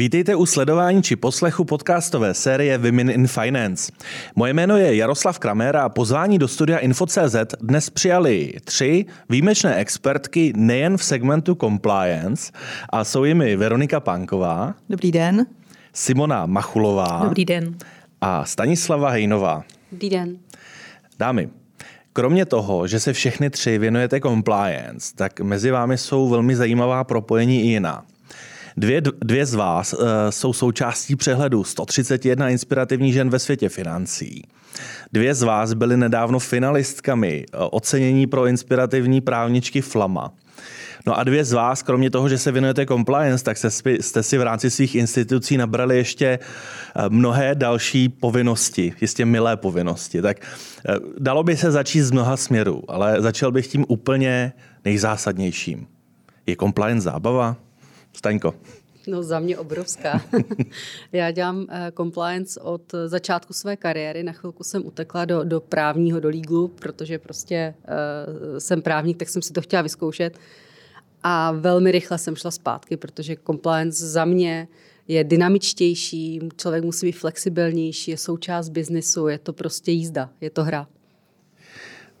Vítejte u sledování či poslechu podcastové série Women in Finance. Moje jméno je Jaroslav Kramer a pozvání do studia Info.cz dnes přijali tři výjimečné expertky nejen v segmentu compliance a jsou jimi Veronika Pánková. Dobrý den. Simona Machulová. Dobrý den. A Stanislava Hejnová. Dobrý den. Dámy, Kromě toho, že se všechny tři věnujete compliance, tak mezi vámi jsou velmi zajímavá propojení i jiná. Dvě, dvě z vás uh, jsou součástí přehledu 131 inspirativních žen ve světě financí. Dvě z vás byly nedávno finalistkami uh, ocenění pro inspirativní právničky Flama. No a dvě z vás, kromě toho, že se věnujete compliance, tak jste si v rámci svých institucí nabrali ještě eh, mnohé další povinnosti, jistě milé povinnosti. Tak dalo by se začít z mnoha směrů, ale začal bych tím úplně nejzásadnějším. Je compliance zábava? Staňko. No za mě obrovská. Já dělám uh, compliance od začátku své kariéry. Na chvilku jsem utekla do, do právního, do legalu, protože prostě uh, jsem právník, tak jsem si to chtěla vyzkoušet. A velmi rychle jsem šla zpátky, protože compliance za mě je dynamičtější, člověk musí být flexibilnější, je součást biznesu, je to prostě jízda, je to hra.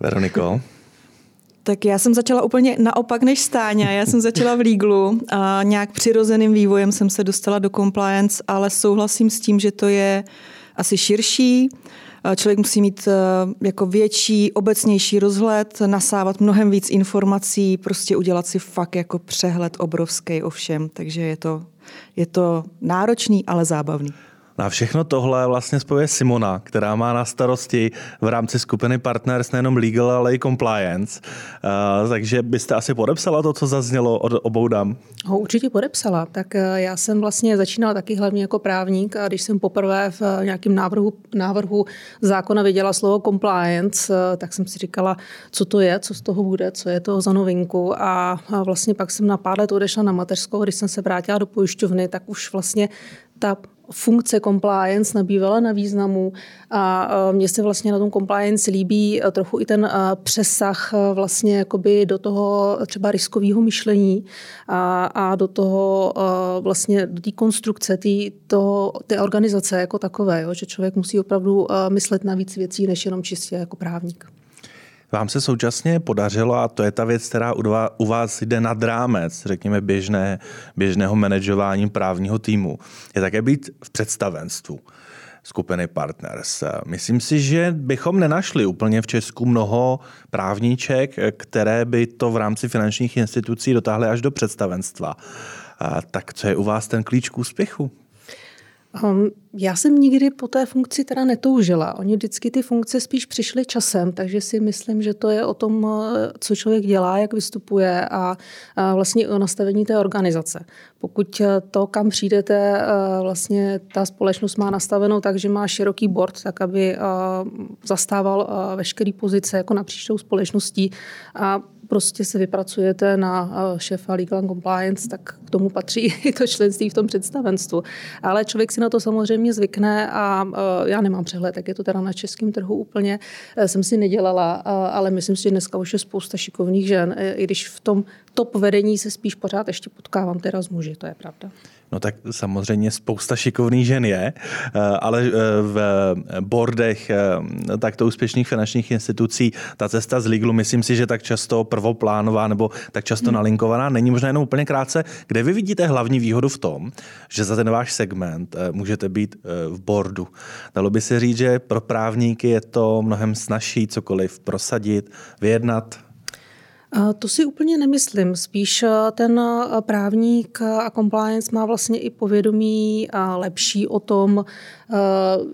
Veroniko? Tak já jsem začala úplně naopak než Stáňa. Já jsem začala v Legalu a nějak přirozeným vývojem jsem se dostala do compliance, ale souhlasím s tím, že to je asi širší. Člověk musí mít eh, jako větší, obecnější rozhled, nasávat mnohem víc informací, prostě udělat si fakt jako přehled obrovský o všem. Takže je to, je to náročný, ale zábavný. No a všechno tohle vlastně spojuje Simona, která má na starosti v rámci skupiny Partners nejenom legal, ale i compliance. Uh, takže byste asi podepsala to, co zaznělo od obou dam? Ho určitě podepsala. Tak eh, já jsem vlastně začínala taky hlavně jako právník a když jsem poprvé v eh, nějakém návrhu, návrhu zákona viděla slovo compliance, tak jsem si říkala, co to je, co z toho bude, co je to za novinku a vlastně pak jsem na pár let odešla na mateřskou, když jsem se vrátila do pojišťovny, tak už vlastně ta funkce compliance nabývala na významu a mně se vlastně na tom compliance líbí trochu i ten přesah vlastně jakoby do toho třeba riskového myšlení a, a do toho vlastně do té konstrukce tý, toho, té organizace jako takové, jo, že člověk musí opravdu myslet na víc věcí, než jenom čistě jako právník. Vám se současně podařilo, a to je ta věc, která u vás jde nad rámec, řekněme, běžné, běžného manažování právního týmu, je také být v představenstvu skupiny Partners. Myslím si, že bychom nenašli úplně v Česku mnoho právníček, které by to v rámci finančních institucí dotáhly až do představenstva. Tak co je u vás ten klíč k úspěchu? Um, já jsem nikdy po té funkci teda netoužila. Oni vždycky ty funkce spíš přišly časem, takže si myslím, že to je o tom, eh, co člověk dělá, jak vystupuje a, a vlastně o nastavení té organizace. Pokud eh, to, kam přijdete, eh, vlastně ta společnost má nastavenou tak, že má široký board, tak aby zastával veškeré pozice jako napříč tou společností a prostě se vypracujete na šéfa Legal and Compliance, tak k tomu patří i to členství v tom představenstvu. Ale člověk si na to samozřejmě zvykne a já nemám přehled, jak je to teda na českém trhu úplně, e, jsem si nedělala, ale myslím si, že dneska už je spousta šikovných žen, i když v tom top vedení se spíš pořád ještě potkávám teda s muži, to je pravda. No tak samozřejmě spousta šikovných žen je, eh, ale eh, v bordech eh, takto úspěšných finančních institucí ta cesta z Liglu, myslím si, že tak často prvoplánová nebo tak často hmm. nalinkovaná není možná jenom úplně krátce. Kde vy vidíte hlavní výhodu v tom, že za ten váš segment můžete být v bordu? Dalo by se říct, že pro právníky je to mnohem snažší cokoliv prosadit, vyjednat, to si úplně nemyslím. Spíš ten právník a compliance má vlastně i povědomí lepší o tom,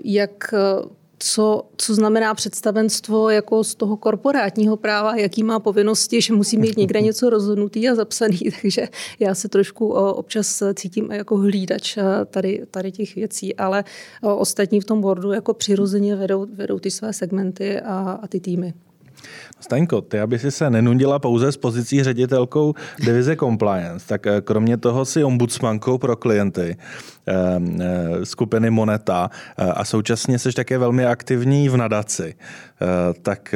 jak co, co znamená představenstvo jako z toho korporátního práva, jaký má povinnosti, že musí mít někde něco rozhodnutý a zapsaný, takže já se trošku občas cítím jako hlídač tady, tady těch věcí, ale ostatní v tom boardu jako přirozeně vedou, vedou ty své segmenty a, a ty týmy. Staňko, ty, aby si se nenudila pouze s pozicí ředitelkou divize compliance, tak eh, kromě toho si ombudsmankou pro klienty eh, eh, skupiny Moneta a současně jsi také velmi aktivní v nadaci. Tak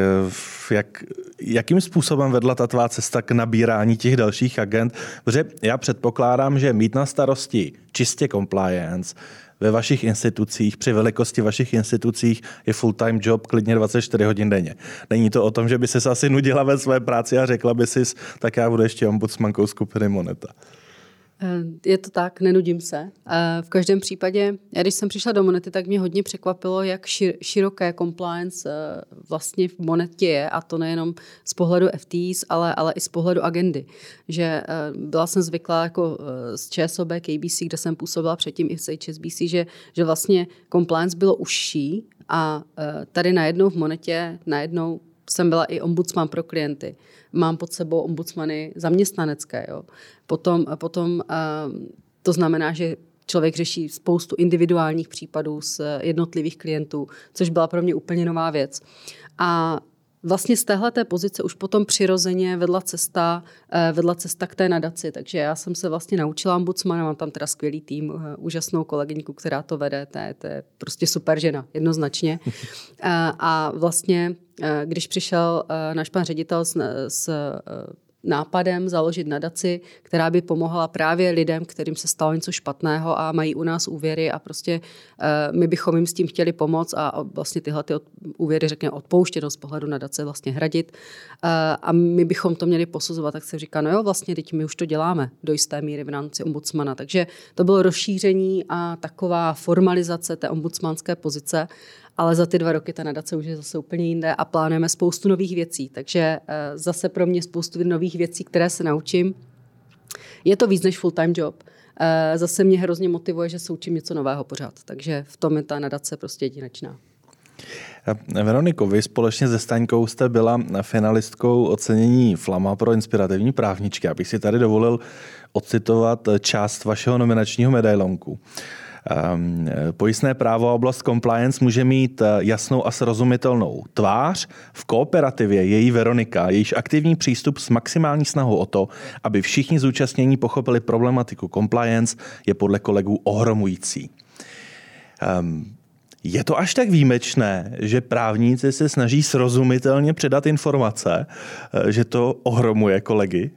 jak, jakým způsobem vedla ta tvá cesta k nabírání těch dalších agent? Protože já předpokládám, že mít na starosti čistě compliance ve vašich institucích, při velikosti vašich institucích je full-time job klidně 24 hodin denně. Není to o tom, že by se asi nudila ve své práci a řekla by si, tak já budu ještě ombudsmankou skupiny Moneta. Je to tak, nenudím se. V každém případě, já když jsem přišla do Monety, tak mě hodně překvapilo, jak široké compliance eh, vlastně v Monetě je, a to nejenom z pohledu FTs, ale, ale i z pohledu agendy. Že eh, byla jsem zvyklá jako eh, z ČSOB, KBC, kde jsem působila předtím i v HSBC, že, že vlastně compliance bylo užší a tady najednou v Monetě najednou jsem byla i ombudsman pro klienty. Mám pod sebou ombudsmany zaměstnanecké. Jo. Potom, potom to znamená, že člověk řeší spoustu individuálních případů z jednotlivých klientů, což byla pro mě úplně nová věc. A vlastně z téhle pozice už potom přirozeně vedla cesta, eh, vedla cesta k té nadaci, takže já jsem se vlastně naučila ombudsmana, mám tam teda skvělý tým, eh, úžasnou kolegyňku, která to vede, to je, to je prostě super žena, jednoznačně. Eh, a vlastně, když přišel náš pan ředitel s, s nápadem založit nadaci, která by pomohla právě lidem, kterým se stalo něco špatného a mají u nás úvěry a prostě uh, my bychom jim s tím chtěli pomoct a vlastně tyhle ty úvěry, řekněme, odpouštěno z pohledu nadace vlastně hradit. Uh, a my bychom to měli posuzovat, tak se říká, no jo, vlastně teď my už to děláme do jisté míry v rámci ombudsmana, takže to bylo rozšíření a taková formalizace té ombudsmanské pozice ale za ty dva roky ta nadace už je zase úplně jinde a plánujeme spoustu nových věcí. Takže eh, zase pro mě spoustu nových věcí, které se naučím. Je to víc než full-time job. Eh, zase mě hrozně motivuje, že se učím něco nového pořád. Takže v tom je ta nadace prostě jedinečná. Eh, Veroniko, vy společně se Staňkou jste byla finalistkou ocenění Flama pro inspirativní právničky. Abych si tady dovolil ocitovat část vašeho nominačního medailonku. Ehm, pojistné právo a oblast compliance může mít eh, jasnou a srozumitelnou tvář. V kooperativě její Veronika, jejíž aktivní přístup s maximální snahou o to, aby všichni zúčastnění pochopili problematiku compliance, je podle kolegů ohromující. Um, je to až tak výjimečné, že právníci se snaží srozumitelně předat informace, eh, že to ohromuje kolegy?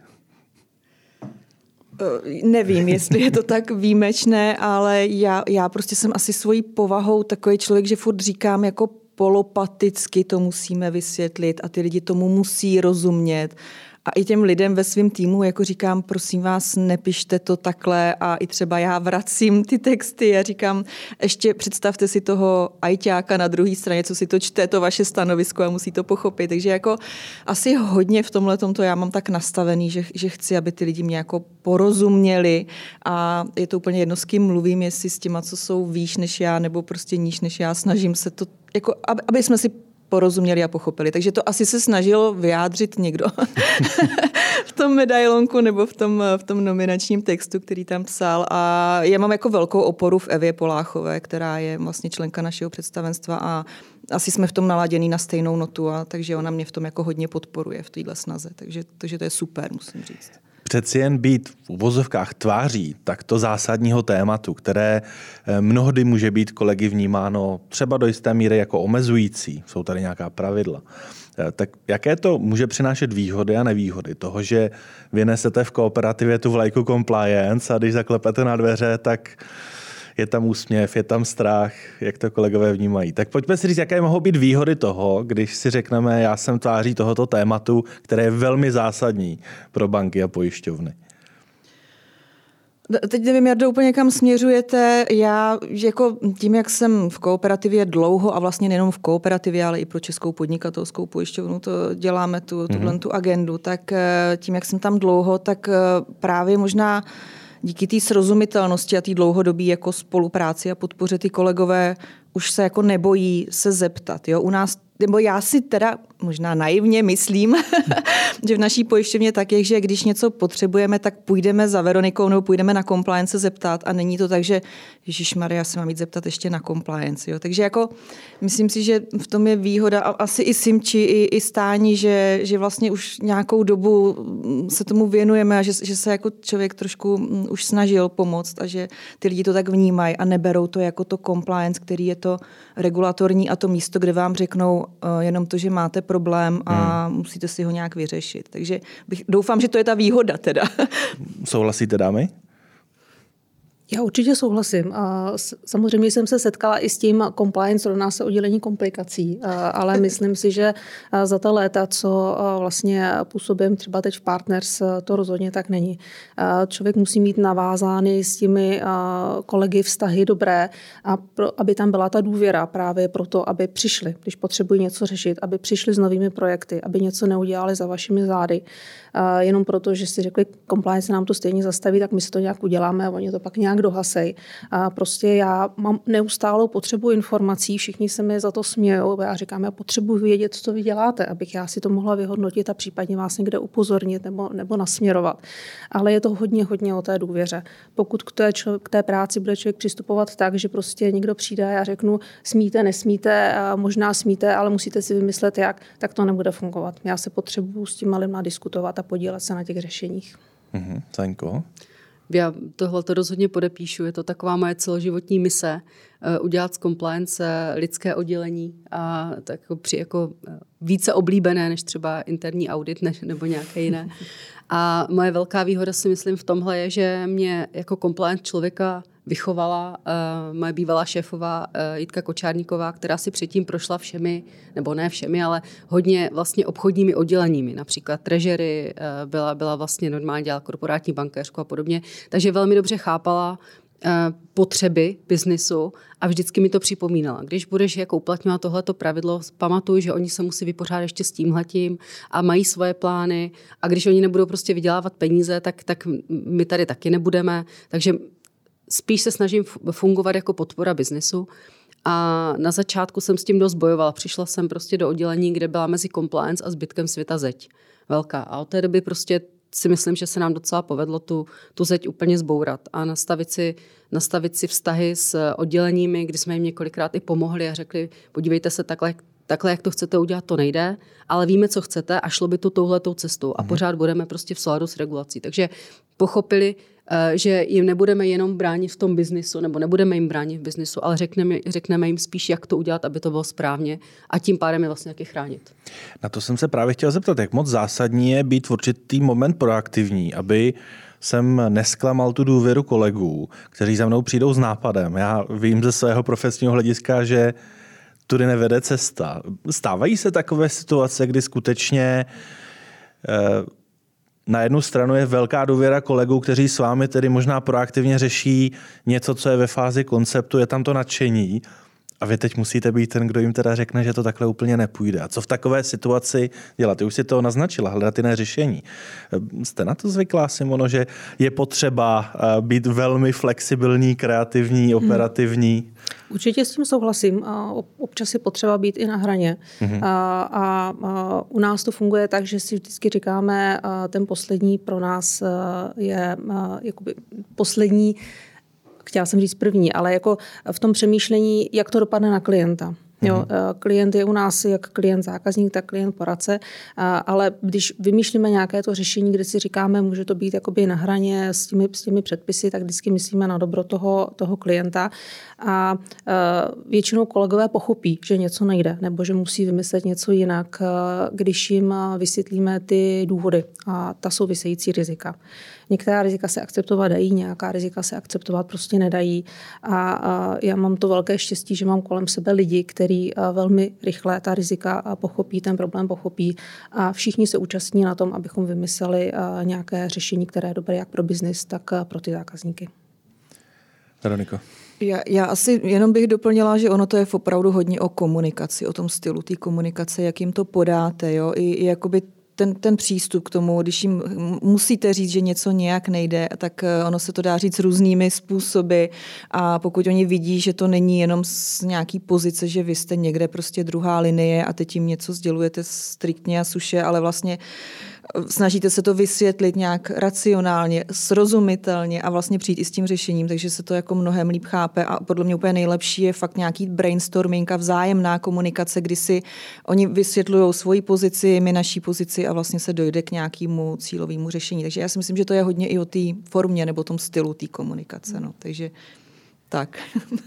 Eh, nevím, jestli je to tak výjimečné, ale já, já prostě jsem asi svojí povahou takový člověk, že furt říkám jako polopaticky to musíme vysvětlit a ty lidi tomu musí rozumět a i těm lidem ve svém týmu jako říkám, prosím vás, nepište to takhle a i třeba já vracím ty texty. A říkám, ještě představte si toho ajťáka na druhé straně, co si to čte, to vaše stanovisko a musí to pochopit. Takže jako asi hodně v tomhle to já mám tak nastavený, že, že chci, aby ty lidi mě jako porozuměli. A je to úplně jedno, s kým mluvím, jestli s těma, co jsou výš než já, nebo prostě níž než já, snažím se to, jako, aby, aby jsme si porozuměli a pochopili. Takže to asi se snažil vyjádřit někdo v tom medailonku nebo v tom, v tom nominačním textu, který tam psal. A já mám jako velkou oporu v Evě Poláchové, která je vlastně členka našeho představenstva a asi jsme v tom naladěný na stejnou notu, a takže ona mě v tom jako hodně podporuje v téhle snaze. Takže, takže to je super, musím říct přeci jen být v uvozovkách tváří takto zásadního tématu, které eh, mnohdy může být kolegy vnímáno třeba do jisté míry jako omezující, jsou tady nějaká pravidla, eh, tak jaké to může přinášet výhody a nevýhody? Toho, že vy nesete v kooperativě tu vlajku compliance a když zaklepete na dveře, tak je tam úsměv, je tam strach, jak to kolegové vnímají. Tak pojďme si říct, jaké mohou být výhody toho, když si řekneme, já jsem tváří tohoto tématu, které je velmi zásadní pro banky a pojišťovny. Teď nevím, Jardo, úplně kam směřujete. Já jako tím, jak jsem v kooperativě dlouho a vlastně nejenom v kooperativě, ale i pro Českou podnikatelskou pojišťovnu to děláme, tu, mm-hmm. tu agendu, tak eh, tím, jak jsem tam dlouho, tak eh, právě možná díky té srozumitelnosti a té dlouhodobé jako spolupráci a podpoře ty kolegové už se jako nebojí se zeptat. Jo? U nás nebo já si teda možná naivně myslím, že v naší pojišťovně tak je, že když něco potřebujeme, tak půjdeme za Veronikou nebo půjdeme na compliance zeptat a není to tak, že Ježíš Maria se mám jít zeptat ještě na compliance. Jo. Takže jako myslím si, že v tom je výhoda a asi i Simči, i, i stání, že, že vlastně už nějakou dobu se tomu věnujeme a že, že se jako člověk trošku mm, už snažil pomoct a že ty lidi to tak vnímají a neberou to jako to compliance, který je to regulatorní a to místo, kde vám řeknou jenom to, že máte problém a hmm. musíte si ho nějak vyřešit. Takže bych, doufám, že to je ta výhoda teda. Souhlasíte, dámy? Já určitě souhlasím. Samozřejmě jsem se setkala i s tím compliance, rovná se oddělení komplikací, ale myslím si, že za ta léta, co vlastně působím třeba teď v Partners, to rozhodně tak není. Člověk musí mít navázány s těmi kolegy vztahy dobré, a pro, aby tam byla ta důvěra právě proto, aby přišli, když potřebují něco řešit, aby přišli s novými projekty, aby něco neudělali za vašimi zády jenom proto, že si řekli, compliance nám to stejně zastaví, tak my si to nějak uděláme a oni to pak nějak dohasej. A prostě já mám neustálou potřebu informací, všichni se mi za to smějou, já říkám, já potřebuji vědět, co vy děláte, abych já si to mohla vyhodnotit a případně vás někde upozornit nebo, nebo nasměrovat. Ale je to hodně, hodně o té důvěře. Pokud k té, člo, k té práci bude člověk přistupovat tak, že prostě někdo přijde a řeknu, smíte, nesmíte, možná smíte, ale musíte si vymyslet jak, tak to nebude fungovat. Já se potřebuji s tím malým nadiskutovat a podílet se na těch řešeních. Mhm, Zaňko? Já tohle to rozhodně podepíšu. Je to taková moje celoživotní mise uh, udělat z compliance lidské oddělení a tak jako, při, jako uh, více oblíbené než třeba interní audit než, nebo nějaké jiné. A moje velká výhoda si myslím v tomhle je, že mě jako compliance člověka vychovala uh, moje bývalá šéfová uh, Jitka Kočárníková, která si předtím prošla všemi, nebo ne všemi, ale hodně vlastně obchodními odděleními. Například treasury, uh, byla, byla vlastně normálně dělala korporátní bankéřku a podobně. Takže velmi dobře chápala potřeby biznisu a vždycky mi to připomínala. Když budeš jako uplatňovat tohleto pravidlo, pamatuj, že oni se musí vypořádat ještě s tímhletím a mají svoje plány a když oni nebudou prostě vydělávat peníze, tak, tak my tady taky nebudeme. Takže spíš se snažím fungovat jako podpora biznesu. A na začátku jsem s tím dost bojovala. Přišla jsem prostě do oddělení, kde byla mezi compliance a zbytkem světa zeď. Velká. A od té doby prostě si myslím, že se nám docela povedlo tu, tu zeď úplně zbourat a nastavit si, nastavit si vztahy s odděleními, kdy jsme jim několikrát i pomohli a řekli, podívejte se takhle, takhle, jak to chcete udělat, to nejde, ale víme, co chcete a šlo by to touhletou cestou a mhm. pořád budeme prostě v souladu s regulací. Takže pochopili, že jim nebudeme jenom bránit v tom biznisu, nebo nebudeme jim bránit v biznisu, ale řekneme, řekneme jim spíš, jak to udělat, aby to bylo správně a tím pádem je vlastně taky chránit. Na to jsem se právě chtěl zeptat, jak moc zásadní je být v určitý moment proaktivní, aby jsem nesklamal tu důvěru kolegů, kteří za mnou přijdou s nápadem. Já vím ze svého profesního hlediska, že tudy nevede cesta. Stávají se takové situace, kdy skutečně eh, na jednu stranu je velká důvěra kolegů, kteří s vámi tedy možná proaktivně řeší něco, co je ve fázi konceptu, je tam to nadšení a vy teď musíte být ten, kdo jim teda řekne, že to takhle úplně nepůjde. A co v takové situaci dělat? Ty už si to naznačila, hledat jiné řešení. Jste na to zvyklá, Simono, že je potřeba eh, být velmi flexibilní, kreativní, hmm. operativní? Hmm. Určitě s tím souhlasím. Občas je potřeba být i na hraně. Mm-hmm. A, a, a u nás to funguje tak, že si vždycky říkáme, ten poslední pro nás je jakoby poslední chtěla jsem říct první, ale jako v tom přemýšlení, jak to dopadne na klienta. Jo, mhm. eh, klient je u nás jak klient zákazník, tak klient poradce, ale když vymýšlíme nějaké to řešení, kde si říkáme, může to být jakoby na hraně s těmi, s těmi předpisy, tak vždycky myslíme na dobro toho, toho klienta a eh, většinou kolegové pochopí, že něco nejde nebo že musí vymyslet něco jinak, eh, když jim vysvětlíme ty důvody a ta související rizika. Některá rizika se akceptovat dají, nějaká rizika se akceptovat prostě nedají. A, a já mám to velké štěstí, že mám kolem sebe lidi, kteří velmi rychle ta rizika pochopí, ten problém pochopí a všichni se účastní na tom, abychom vymysleli nějaké řešení, které je dobré jak pro biznis, tak pro ty zákazníky. Veroniko. Já, já asi jenom bych doplnila, že ono to je opravdu hodně o komunikaci, o tom stylu té komunikace, jak jim to podáte. Jo? I, i jakoby ten, ten přístup k tomu, když jim musíte říct, že něco nějak nejde, tak eh, ono se to dá říct různými způsoby. A pokud oni vidí, že to není jenom z nějaký pozice, že vy jste někde prostě druhá linie a teď jim něco sdělujete striktně a suše, ale vlastně snažíte se to vysvětlit nějak racionálně, srozumitelně a vlastně přijít i s tím řešením, takže se to jako mnohem líp chápe a podle mě úplně nejlepší je fakt nějaký brainstorming a vzájemná komunikace, kdy si oni vysvětlují svoji pozici, my naší pozici a vlastně se dojde k nějakému cílovému řešení. Takže já si myslím, že to je hodně i o té formě nebo tom stylu té komunikace. No. Takže tak.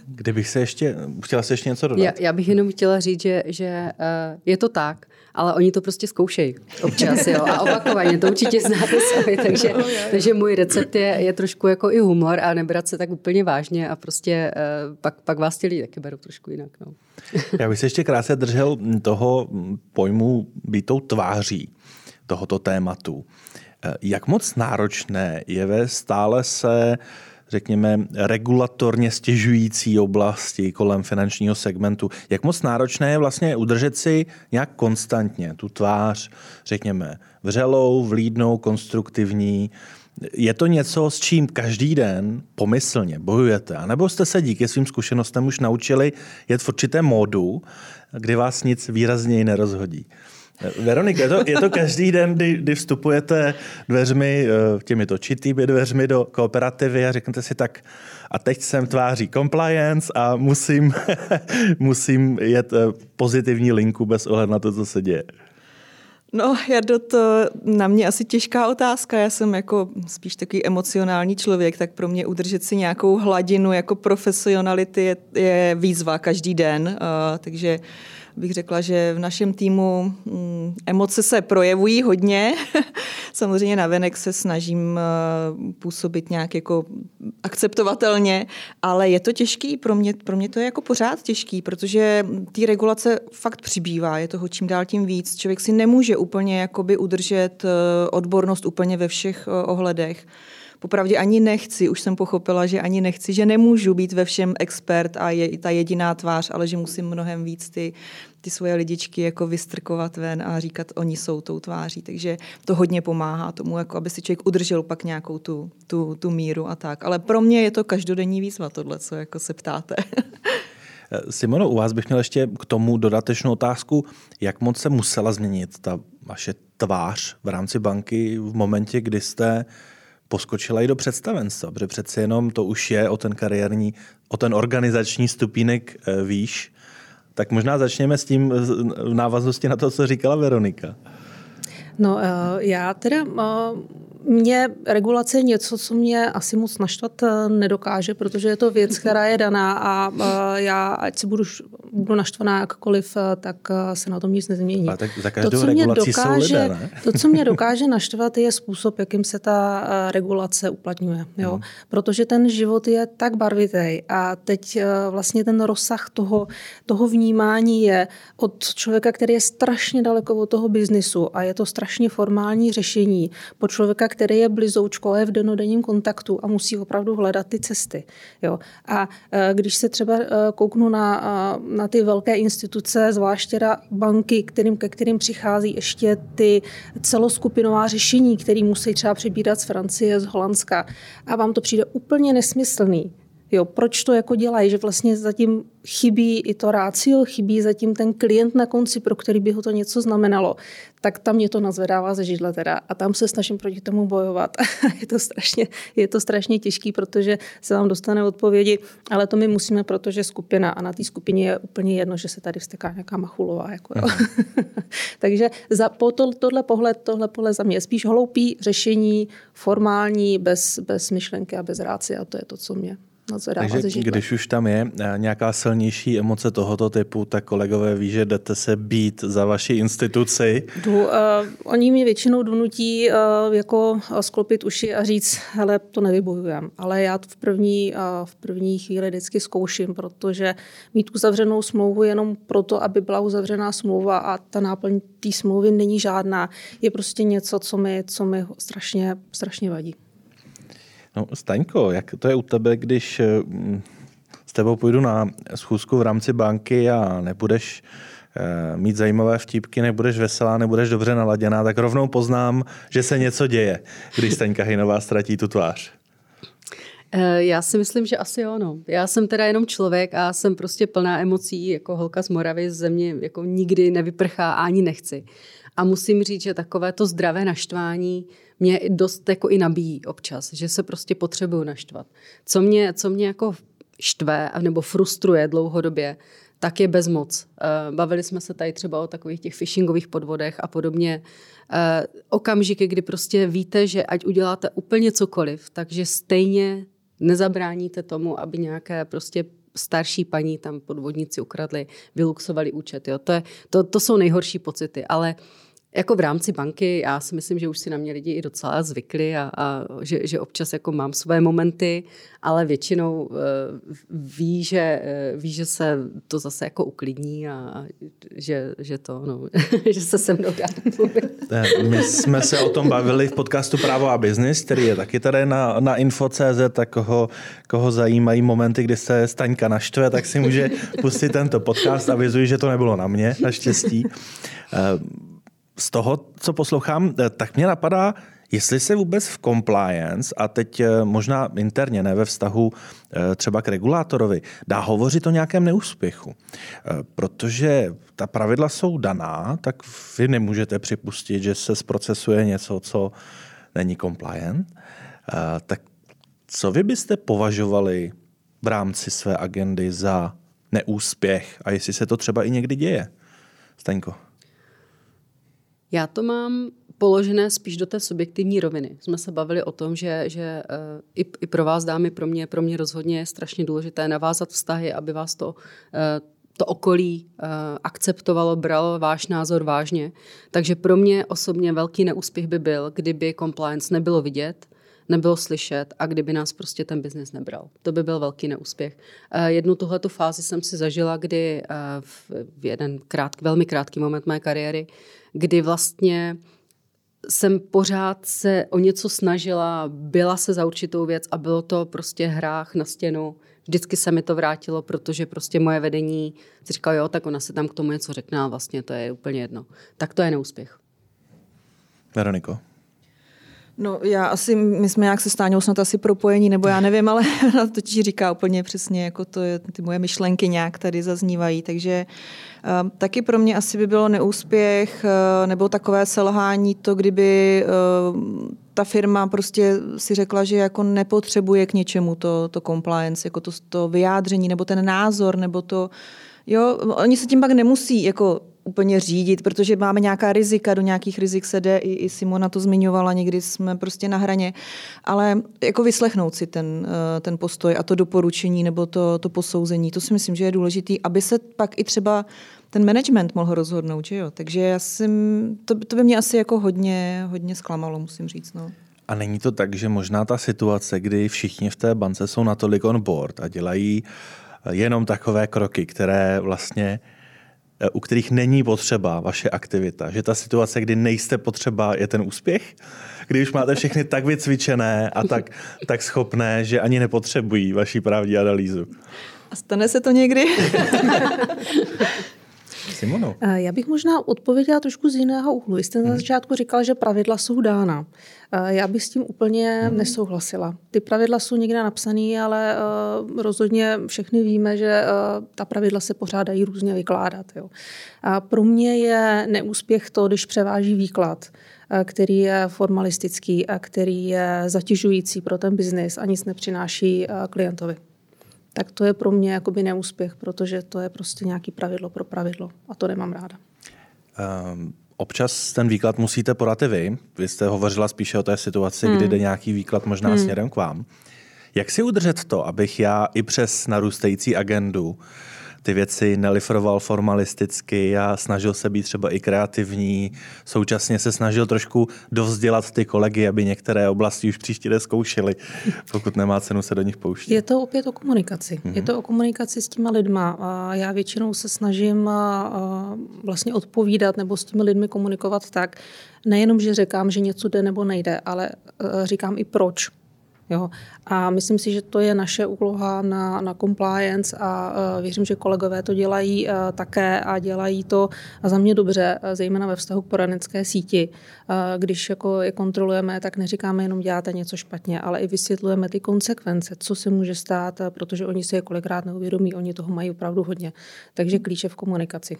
Kdybych se ještě, chtěla se ještě něco dodat? Já, já bych jenom chtěla říct, že, že uh, je to tak, ale oni to prostě zkoušejí občas, jo, a opakovaně, to určitě znáte sami, takže, takže můj recept je, je trošku jako i humor a nebrat se tak úplně vážně a prostě uh, pak, pak vás ti lidi taky berou trošku jinak, no. Já bych se ještě krátce držel toho pojmu být tou tváří tohoto tématu. Eh, jak moc náročné je ve stále se uh, řekněme, regulatorně stěžující oblasti kolem finančního segmentu. Jak moc náročné je vlastně udržet si nějak konstantně tu tvář, řekněme, vřelou, vlídnou, konstruktivní, je to něco, s čím každý den pomyslně bojujete? A nebo jste se díky svým zkušenostem už naučili jet v určité módu, kdy vás nic výrazněji nerozhodí? Veronika, je to, je to každý den, kdy, kdy vstupujete dveřmi, eh, těmi točitými dveřmi do kooperativy a řeknete si tak, a teď jsem tváří compliance a musím, musím jet eh, pozitivní linku bez ohledu na to, co se děje. No, já do to na mě asi těžká otázka. Já jsem jako spíš takový emocionální člověk, tak pro mě udržet si nějakou hladinu jako profesionality je, je výzva každý den. Uh, takže bych řekla, že v našem týmu mm, emoce se projevují hodně. Samozřejmě na venek se snažím uh, působit nějak jako akceptovatelně, ale je to těžký. Pro mě, pro mě to je jako pořád těžký, protože ty regulace fakt přibývá. Je toho čím dál tím víc. Člověk si nemůže úplně jakoby udržet uh, odbornost úplně ve všech uh, ohledech popravdě ani nechci, už jsem pochopila, že ani nechci, že nemůžu být ve všem expert a je ta jediná tvář, ale že musím mnohem víc ty, ty svoje lidičky jako vystrkovat ven a říkat, oni jsou tou tváří. Takže to hodně pomáhá tomu, jako aby si člověk udržel pak nějakou tu, tu, tu míru a tak. Ale pro mě je to každodenní výzva tohle, co jako se ptáte. Simono, u vás bych měl ještě k tomu dodatečnou otázku, jak moc se musela změnit ta vaše tvář v rámci banky v momentě, kdy jste poskočila i do představenstva, protože přeci jenom to už je o ten kariérní, o ten organizační stupínek eh, výš. Tak možná začněme s tím v návaznosti na to, co říkala Veronika. No, eh, já teda eh, mě regulace je něco, co mě asi moc naštvat eh, nedokáže, protože je to věc, která je daná a eh, já, ať se budu, budu naštvaná jakkoliv, eh, tak se na tom nic nezmění. A tak za každou to, co mě dokáže, lidé, ne? to, co mě dokáže naštvat, je způsob, jakým se ta regulace uplatňuje. Jo? Hmm. Protože ten život je tak barvitý a teď vlastně ten rozsah toho, toho vnímání je od člověka, který je strašně daleko od toho biznisu a je to strašně formální řešení, po člověka, který je blizoučko, je v denodenním kontaktu a musí opravdu hledat ty cesty. Jo. A e, když se třeba e, kouknu na, na ty velké instituce, zvláště banky, kterým, ke kterým přichází ještě ty celoskupinová řešení, které musí třeba přebírat z Francie, z Holandska a vám to přijde úplně nesmyslný, Jo, proč to jako dělají, že vlastně zatím chybí i to rácio, chybí zatím ten klient na konci, pro který by ho to něco znamenalo, tak tam mě to nazvedává ze židle teda a tam se snažím proti tomu bojovat. je, to strašně, je to strašně těžký, protože se vám dostane odpovědi, ale to my musíme, protože skupina a na té skupině je úplně jedno, že se tady vsteká nějaká machulová. Jako, jo. Takže za, po to, tohle pohled, tohle pohled za mě je spíš hloupý řešení, formální, bez, bez myšlenky a bez ráci a to je to, co mě takže když už tam je eh, nějaká silnější emoce tohoto typu, tak kolegové ví, že jdete se být za vaši instituci. Jdu, uh, oni mi většinou donutí uh, jako sklopit uši a říct, hele, to nevybojujem. Ale já to v první, uh, v první chvíli vždycky zkouším, protože mít uzavřenou smlouvu jenom proto, aby byla uzavřená smlouva a ta náplň té smlouvy není žádná, je prostě něco, co mi, co mi strašně, strašně vadí. No, Staňko, jak to je u tebe, když eh, s tebou půjdu na schůzku v rámci banky a nebudeš eh, mít zajímavé vtípky, nebudeš veselá, nebudeš dobře naladěná, tak rovnou poznám, že se něco děje, když Staňka Hejnová ztratí tu tvář. Eh, já si myslím, že asi ono. Já jsem teda jenom člověk a jsem prostě plná emocí, jako holka z Moravy, z země jako nikdy nevyprchá a ani nechci. A musím říct, že takové to zdravé naštvání mě dost jako i nabíjí občas, že se prostě potřebuju naštvat. Co mě, co mě jako štve nebo frustruje dlouhodobě, tak je bezmoc. Eh, bavili jsme se tady třeba o takových těch phishingových podvodech a podobně. Eh, okamžiky, kdy prostě víte, že ať uděláte úplně cokoliv, takže stejně nezabráníte tomu, aby nějaké prostě starší paní tam podvodníci ukradli, vyluxovali účet. Jo. To, je, to, to jsou nejhorší pocity, ale jako v rámci banky, já si myslím, že už si na mě lidi i docela zvykli a, a že, že občas jako mám své momenty, ale většinou uh, ví, že, uh, ví, že se to zase jako uklidní a, a že, že to, no, že se se mnou dá My jsme se o tom bavili v podcastu Právo a biznis, který je taky tady na, na info.cz, tak koho, koho zajímají momenty, kdy se Staňka naštve, tak si může pustit tento podcast. Avizuji, že to nebylo na mě, naštěstí. Uh, z toho, co poslouchám, eh, tak mě napadá, jestli se vůbec v compliance, a teď eh, možná interně, ne ve vztahu eh, třeba k regulátorovi, dá hovořit o nějakém neúspěchu. Protože ta pravidla jsou daná, tak vy nemůžete připustit, že se zprocesuje něco, co není compliant. Tak co vy byste považovali v rámci své agendy za neúspěch a jestli se to třeba i někdy děje? Staňko. Já to mám položené spíš do té subjektivní roviny. Jsme se bavili o tom, že, že uh, i, i pro vás, dámy, pro mě, pro mě rozhodně je strašně důležité navázat vztahy, aby vás to, uh, to okolí uh, akceptovalo, bralo váš názor vážně. Takže pro mě osobně velký neúspěch by byl, kdyby compliance nebylo vidět, nebylo slyšet a kdyby nás prostě ten biznis nebral. To by byl velký neúspěch. Jednu tuhletu fázi jsem si zažila, kdy v jeden krát, velmi krátký moment mé kariéry, kdy vlastně jsem pořád se o něco snažila, byla se za určitou věc a bylo to prostě hrách na stěnu. Vždycky se mi to vrátilo, protože prostě moje vedení si říkalo, jo, tak ona se tam k tomu něco řekne a vlastně to je úplně jedno. Tak to je neúspěch. Veroniko? No já asi, my jsme nějak se Stáňou snad asi propojení, nebo já nevím, ale to totiž říká úplně přesně, jako to je, ty moje myšlenky nějak tady zaznívají, takže uh, taky pro mě asi by bylo neúspěch uh, nebo takové selhání to, kdyby uh, ta firma prostě si řekla, že jako nepotřebuje k něčemu to, to compliance, jako to, to vyjádření, nebo ten názor, nebo to, jo, oni se tím pak nemusí jako úplně řídit, protože máme nějaká rizika, do nějakých rizik se jde, i, i Simona to zmiňovala, někdy jsme prostě na hraně, ale jako vyslechnout si ten, eh, ten postoj a to doporučení nebo to, to posouzení, to si myslím, že je důležité, aby se pak i třeba ten management mohl rozhodnout, že jo. Takže já jsem, to, to by mě asi jako hodně, hodně zklamalo, musím říct. No. A není to tak, že možná ta situace, kdy všichni v té bance jsou natolik on board a dělají jenom takové kroky, které vlastně u kterých není potřeba vaše aktivita. Že ta situace, kdy nejste potřeba, je ten úspěch? Kdy už máte všechny tak vycvičené a tak, tak schopné, že ani nepotřebují vaši právní analýzu. A stane se to někdy? Simono. Eh, já bych možná odpověděla trošku z jiného úhlu. Jste na mhm. začátku říkal, že pravidla jsou dána. Eh, já bych s tím úplně hmm. nesouhlasila. Ty pravidla jsou někde napsané, ale uh, rozhodně všechny víme, že ta pravidla se pořádají různě vykládat. Jo. A pro mě je neúspěch to, když převáží výklad, který je formalistický a který je zatěžující pro ten biznis a nic nepřináší klientovi tak to je pro mě jakoby neúspěch, protože to je prostě nějaký pravidlo pro pravidlo a to nemám ráda. Um, občas ten výklad musíte podat i vy. Vy jste hovořila spíše o té situaci, hmm. kdy jde nějaký výklad možná hmm. směrem k vám. Jak si udržet to, abych já i přes narůstající agendu ty věci nelifroval formalisticky a snažil se být třeba i kreativní. Současně se snažil trošku dovzdělat ty kolegy, aby některé oblasti už příště zkoušeli, pokud nemá cenu se do nich pouštět. Je to opět o komunikaci. Mm-hmm. Je to o komunikaci s těma lidma. A já většinou se snažím vlastně odpovídat nebo s těmi lidmi komunikovat tak, nejenom, že říkám, že něco jde nebo nejde, ale říkám i proč Jo. A myslím si, že to je naše úloha na, na compliance a uh, věřím, že kolegové to dělají uh, také a dělají to za mě dobře, uh, zejména ve vztahu k poradenské síti. Uh, když jako je kontrolujeme, tak neříkáme jenom děláte něco špatně, ale i vysvětlujeme ty konsekvence, co se může stát, protože oni si je kolikrát neuvědomí, oni toho mají opravdu hodně. Takže klíče v komunikaci.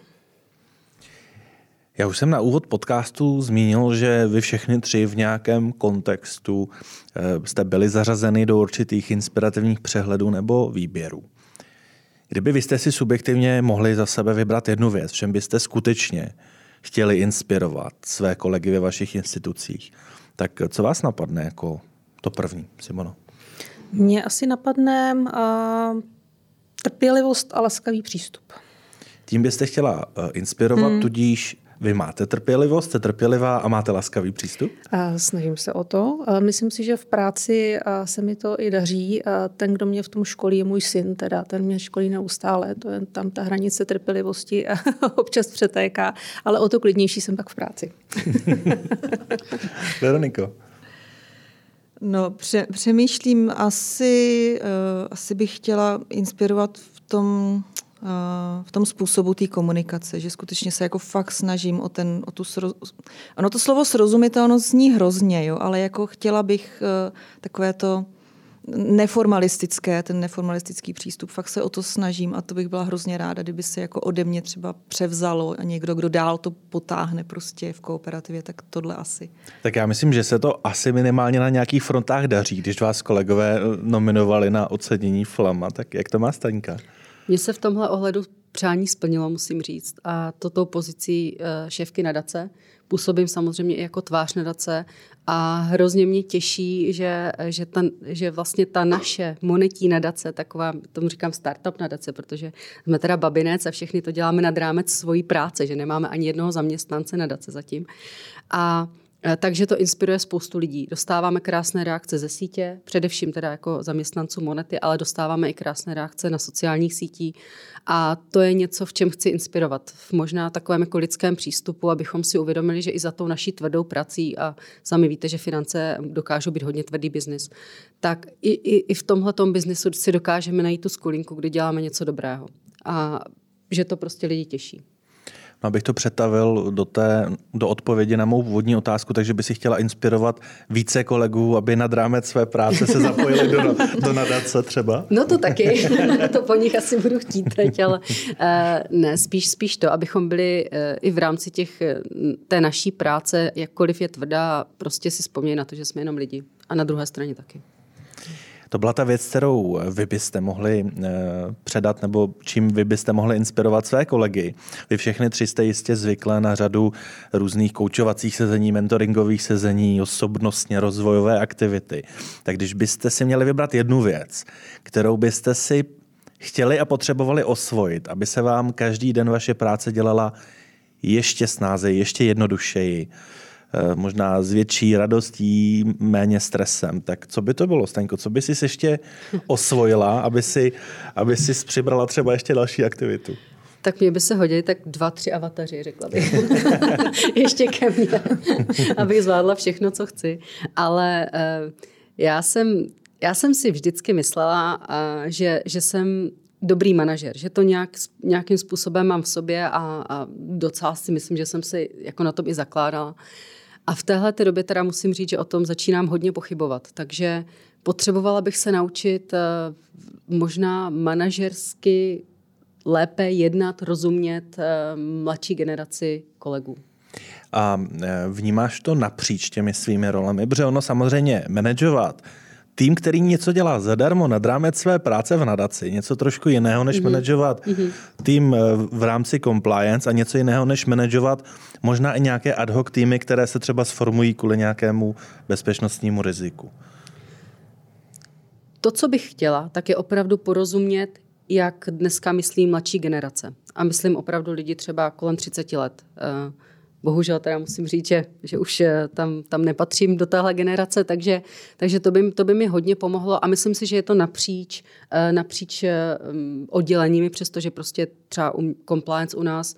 Já už jsem na úvod podcastu zmínil, že vy všechny tři v nějakém kontextu eh, jste byli zařazeny do určitých inspirativních přehledů nebo výběrů. Kdyby vy jste si subjektivně mohli za sebe vybrat jednu věc, v čem byste skutečně chtěli inspirovat své kolegy ve vašich institucích, tak co vás napadne jako to první, Simono? Mně asi napadne uh, trpělivost a laskavý přístup. Tím byste chtěla uh, inspirovat, hmm. tudíž vy máte trpělivost, jste trpělivá a máte laskavý přístup? Snažím se o to. Myslím si, že v práci se mi to i daří. Ten, kdo mě v tom školí, je můj syn, teda ten mě školí neustále. To je tam ta hranice trpělivosti občas přetéká, ale o to klidnější jsem pak v práci. Veroniko. No, pře- přemýšlím, asi, uh, asi bych chtěla inspirovat v tom v tom způsobu té komunikace, že skutečně se jako fakt snažím o ten, o tu sroz... Ono to slovo srozumitelnost zní hrozně, jo, ale jako chtěla bych uh, takové to neformalistické, ten neformalistický přístup, fakt se o to snažím a to bych byla hrozně ráda, kdyby se jako ode mě třeba převzalo a někdo, kdo dál to potáhne prostě v kooperativě, tak tohle asi. Tak já myslím, že se to asi minimálně na nějakých frontách daří, když vás kolegové nominovali na ocenění Flama, tak jak to má Staňka? Mně se v tomhle ohledu přání splnilo, musím říct. A toto pozicí eh, šéfky nadace. Působím samozřejmě i jako tvář nadace a hrozně mě těší, že, že, ta, že vlastně ta naše monetní nadace, taková, tomu říkám startup nadace, protože jsme teda babinec a všechny to děláme nad rámec svojí práce, že nemáme ani jednoho zaměstnance nadace zatím. A takže to inspiruje spoustu lidí. Dostáváme krásné reakce ze sítě, především teda jako zaměstnanců Monety, ale dostáváme i krásné reakce na sociálních sítích. A to je něco, v čem chci inspirovat. V možná takovém jako lidském přístupu, abychom si uvědomili, že i za tou naší tvrdou prací, a sami víte, že finance dokážou být hodně tvrdý biznis, tak i, i, i v tomhle biznisu si dokážeme najít tu skulinku, kdy děláme něco dobrého. A že to prostě lidi těší. No, abych to přetavil do, té, do odpovědi na mou původní otázku, takže by si chtěla inspirovat více kolegů, aby nad rámec své práce se zapojili do, do nadace třeba? No to taky, to po nich asi budu chtít teď, ale uh, ne, spíš, spíš to, abychom byli uh, i v rámci těch, té naší práce, jakkoliv je tvrdá, prostě si vzpomněli na to, že jsme jenom lidi. A na druhé straně taky. To byla ta věc, kterou vy byste mohli eh, předat, nebo čím vy byste mohli inspirovat své kolegy. Vy všechny tři jste jistě zvyklé na řadu různých koučovacích sezení, mentoringových sezení, osobnostně rozvojové aktivity. Tak když byste si měli vybrat jednu věc, kterou byste si chtěli a potřebovali osvojit, aby se vám každý den vaše práce dělala ještě snáze, ještě jednodušeji, Eh, možná s větší radostí, méně stresem. Tak co by to bylo, Staňko? Co by si ještě osvojila, aby si, aby si přibrala třeba ještě další aktivitu? Tak mě by se hodili tak dva, tři avataři, řekla bych. ještě ke mně, abych zvládla všechno, co chci. Ale uh, já jsem, já jsem si vždycky myslela, uh, že, že jsem dobrý manažer, že to nějak, nějakým způsobem mám v sobě a, a docela si myslím, že jsem si jako na tom i zakládala. A v téhle době teda musím říct, že o tom začínám hodně pochybovat. Takže potřebovala bych se naučit eh, možná manažersky lépe jednat, rozumět eh, mladší generaci kolegů. A eh, vnímáš to napříč těmi svými rolemi? Protože ono samozřejmě manažovat tým, který něco dělá zadarmo nad rámec své práce v nadaci, něco trošku jiného, než mm-hmm. manažovat mm-hmm. tým eh, v rámci compliance a něco jiného, než manažovat možná i nějaké ad hoc týmy, které se třeba sformují kvůli nějakému bezpečnostnímu riziku. To, co bych chtěla, tak je opravdu porozumět, jak dneska myslí mladší generace. A myslím opravdu lidi třeba kolem 30 let. Uh, bohužel teda musím říct, že, že už eh, tam, tam nepatřím do téhle generace, takže, takže to, by, to by mi hodně pomohlo a myslím si, že je to napříč, eh, napříč eh, odděleními, přestože prostě třeba compliance u nás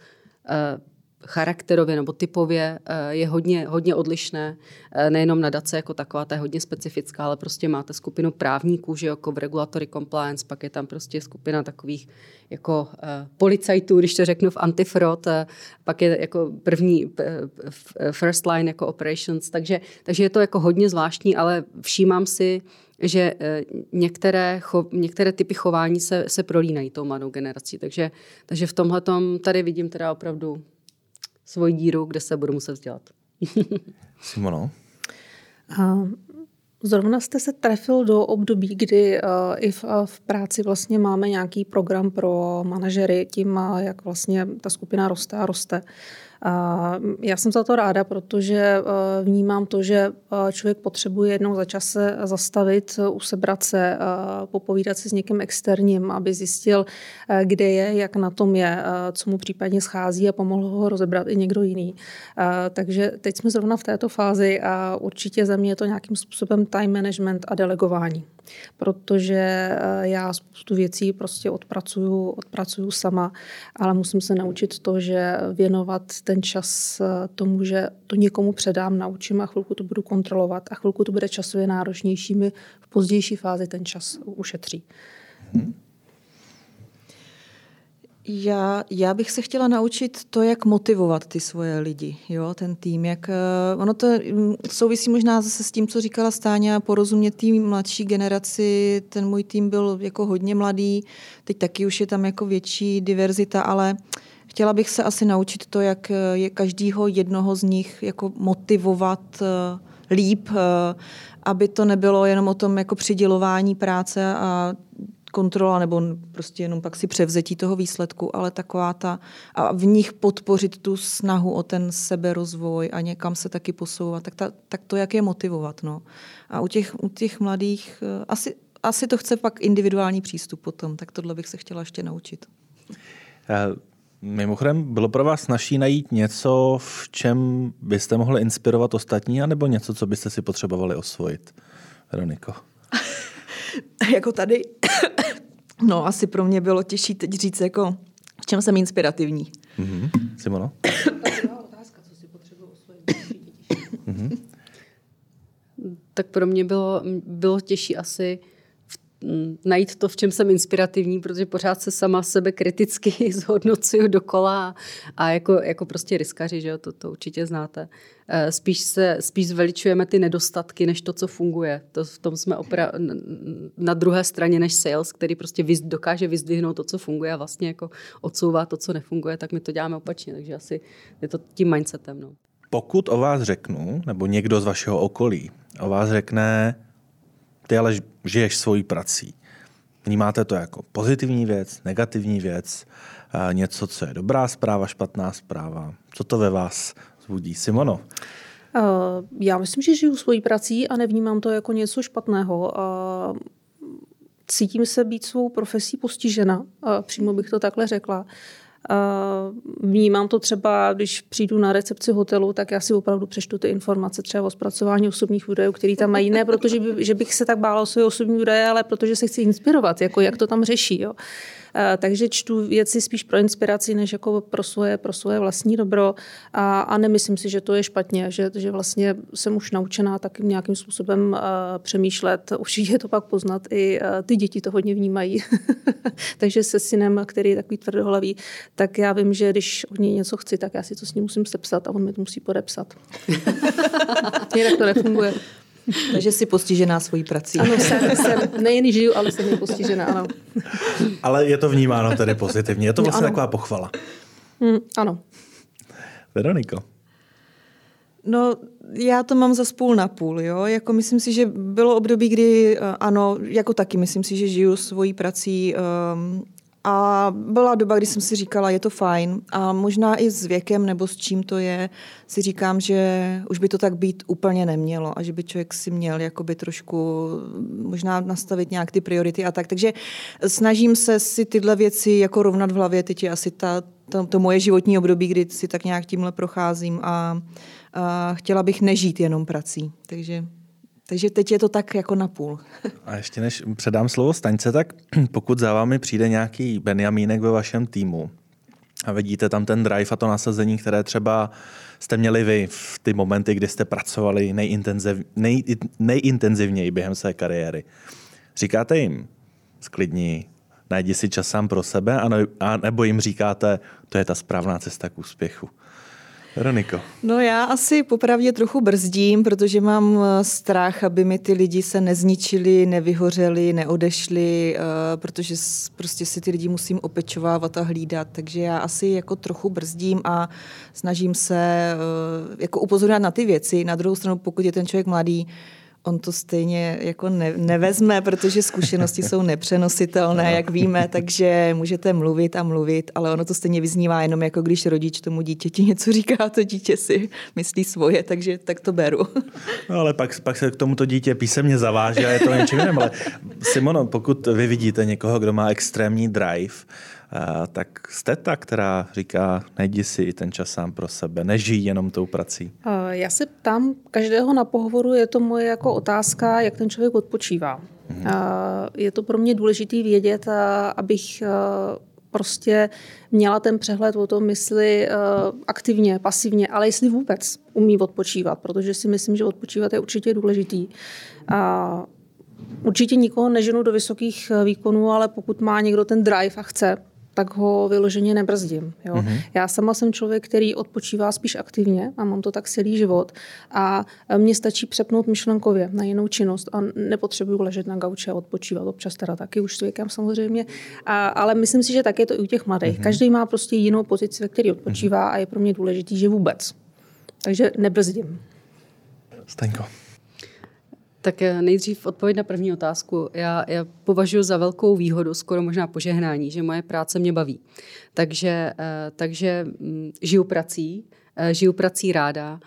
charakterově nebo typově eh, je hodně, hodně odlišné. Eh, nejenom nadace jako taková, ta je hodně specifická, ale prostě máte skupinu právníků, že jako v regulatory compliance, pak je tam prostě skupina takových jako uh, policajtů, když to řeknu v antifrod, pak je jako první first line jako operations, takže, takže je to jako hodně zvláštní, ale všímám si, že některé, cho, některé typy chování se, se prolínají tou mladou generací. Takže, takže v tomhle tady vidím teda opravdu svoji díru, kde se budu muset vzdělat. Simono? Zrovna jste se trefil do období, kdy uh, i v, uh, v práci vlastně máme nějaký program pro manažery, tím, uh, jak vlastně ta skupina roste a roste. Já jsem za to ráda, protože eh, vnímám to, že eh, člověk potřebuje jednou za čas se zastavit, usebrat se, popovídat si s někým externím, aby zjistil, kde je, jak na tom je, co mu případně schází a pomohl ho rozebrat i někdo jiný. Takže teď jsme zrovna v této fázi a určitě za mě je to nějakým způsobem time management a delegování protože eh, já spoustu věcí prostě odpracuju, odpracuju sama, ale musím se naučit to, že věnovat ten čas eh, tomu, že to někomu předám, naučím a chvilku to budu kontrolovat a chvilku to bude časově náročnější, mi v pozdější fázi ten čas ušetří. Hmm. Já, já bych se chtěla naučit to, jak motivovat ty svoje lidi, jo, ten tým. Jak, eh, ono to mm, souvisí možná zase s tím, co říkala Stáňa, porozumět tým mladší generaci. Ten můj tým byl jako hodně mladý, teď taky už je tam jako větší diverzita, ale chtěla bych se asi naučit to, jak eh, je každýho jednoho z nich jako motivovat eh, líp, aby to nebylo jenom o tom jako přidělování práce a kontrola nebo prostě jenom pak si převzetí toho výsledku, ale taková ta a v nich podpořit tu snahu o ten seberozvoj a někam se taky posouvat, tak, ta, tak to, jak je motivovat. No. A u těch, u těch mladých eh, asi, asi to chce pak individuální přístup potom, tak tohle bych se chtěla ještě naučit. Uh... Mimochodem, bylo pro vás snažší najít něco, v čem byste mohli inspirovat ostatní, anebo něco, co byste si potřebovali osvojit? Veroniko. jako tady No, asi pro mě bylo těžší teď říct, jako, v čem jsem inspirativní. Mm-hmm. Simono? mm-hmm. Tak pro mě bylo, bylo těžší asi najít to, v čem jsem inspirativní, protože pořád se sama sebe kriticky zhodnocuju dokola a jako, jako prostě riskaři, že jo, to, to určitě znáte. Eh, spíš, se, spíš zveličujeme ty nedostatky, než to, co funguje. To, v tom jsme opra- na druhé straně než sales, který prostě vyz, dokáže vyzdvihnout to, co funguje a vlastně jako odsouvá to, co nefunguje, tak my to děláme opačně, takže asi je to tím mindsetem. No. Pokud o vás řeknu, nebo někdo z vašeho okolí o vás řekne, ty ale žiješ svojí prací. Vnímáte to jako pozitivní věc, negativní věc, něco, co je dobrá zpráva, špatná zpráva. Co to ve vás zbudí? Simono? Já myslím, že žiju svojí prací a nevnímám to jako něco špatného. Cítím se být svou profesí postižena, přímo bych to takhle řekla. Vnímám to třeba, když přijdu na recepci hotelu, tak já si opravdu přečtu ty informace třeba o zpracování osobních údajů, které tam mají. Ne protože by, že bych se tak bála o své osobní údaje, ale protože se chci inspirovat, jako jak to tam řeší. Jo. Eh, takže čtu věci spíš pro inspiraci, než jako pro svoje, pro svoje vlastní dobro a, a nemyslím si, že to je špatně, že, že vlastně jsem už naučená taky nějakým způsobem uh, přemýšlet. Určitě to pak poznat i uh, ty děti to hodně vnímají. Takže se synem, který je takový tvrdohlavý, tak já vím, že když od něj něco chci, tak já si to s ním musím sepsat a on mi to musí podepsat. Jinak to nefunguje. Takže jsi postižená svojí prací. Ano, jsem, jsem nejen žiju, ale jsem postižená, ano. Ale je to vnímáno tedy pozitivně. Je to vlastně ano. taková pochvala. Mm, ano. Veroniko. No, já to mám za půl na půl, jo. Jako myslím si, že bylo období, kdy eh, ano, jako taky myslím si, že žiju svojí prací um, a byla doba, kdy jsem si říkala, je to fajn. A možná i s věkem nebo s čím to je, si říkám, že už by to tak být úplně nemělo a že by člověk si měl jakoby trošku možná nastavit nějak ty priority a tak. Takže snažím se si tyhle věci jako rovnat v hlavě. Teď je asi ta, to, to moje životní období, kdy si tak nějak tímhle procházím a, a chtěla bych nežít jenom prací. Takže takže teď je to tak jako na půl. A ještě než předám slovo Staňce, tak pokud za vámi přijde nějaký Benjamínek ve vašem týmu, a vidíte tam ten drive a to nasazení, které třeba jste měli vy v ty momenty, kdy jste pracovali nejintenziv, nej, nejintenzivněji během své kariéry. Říkáte jim, sklidní, najdi si čas sám pro sebe, a nebo jim říkáte, to je ta správná cesta k úspěchu. Veroniko. No já asi popravdě trochu brzdím, protože mám eh, strach, aby mi ty lidi se nezničili, nevyhořeli, neodešli, eh, protože prostě si ty lidi musím opečovávat a hlídat. Takže já asi jako trochu brzdím a snažím se eh, jako upozorňovat na ty věci. Na druhou stranu, pokud je ten člověk mladý, on to stejně jako ne, nevezme, protože zkušenosti jsou nepřenositelné, jak víme, takže můžete mluvit a mluvit, ale ono to stejně vyznívá jenom jako když rodič tomu dítěti něco říká, to dítě si myslí svoje, takže tak to beru. No ale pak, pak se k tomuto dítě písemně zaváže a je to něčím jiným. Ale Simono, pokud vy vidíte někoho, kdo má extrémní drive, tak jste ta, která říká, najdi si ten čas sám pro sebe, nežij jenom tou prací. Já se ptám každého na pohovoru, je to moje jako otázka, jak ten člověk odpočívá. Hmm. Je to pro mě důležité vědět, abych prostě měla ten přehled o tom, jestli aktivně, pasivně, ale jestli vůbec umí odpočívat, protože si myslím, že odpočívat je určitě důležitý. Určitě nikoho neženu do vysokých výkonů, ale pokud má někdo ten drive a chce, tak ho vyloženě nebrzdím. Jo. Mm-hmm. Já sama jsem člověk, který odpočívá spíš aktivně a mám to tak celý život. A mně stačí přepnout myšlenkově na jinou činnost a nepotřebuju ležet na gauči a odpočívat. Občas teda taky už s věkem samozřejmě. A, ale myslím si, že tak je to i u těch mladých. Mm-hmm. Každý má prostě jinou pozici, ve které odpočívá mm-hmm. a je pro mě důležitý, že vůbec. Takže nebrzdím. Staňko. Tak eh, nejdřív odpověď na první otázku. Já, já považuji za velkou výhodu, skoro možná požehnání, že moje práce mě baví. Takže, eh, takže mm, žiju prací, eh, žiju prací ráda,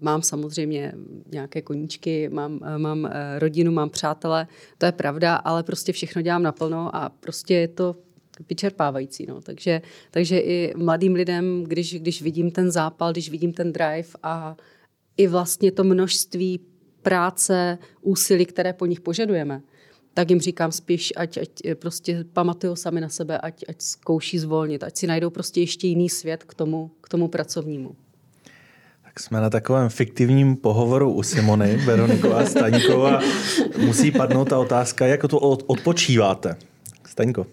Mám samozřejmě nějaké koníčky, mám, mám rodinu, mám přátele, to je pravda, ale prostě všechno dělám naplno a prostě je to vyčerpávající. No. Takže, takže i mladým lidem, když, když vidím ten zápal, když vidím ten drive a i vlastně to množství práce, úsilí, které po nich požadujeme, tak jim říkám spíš, ať, ať prostě pamatují sami na sebe, ať, ať zkouší zvolnit, ať si najdou prostě ještě jiný svět k tomu, k tomu pracovnímu. Tak jsme na takovém fiktivním pohovoru u Simony, Veroniková Staňková. Musí padnout ta otázka, jak to odpočíváte? Staňko.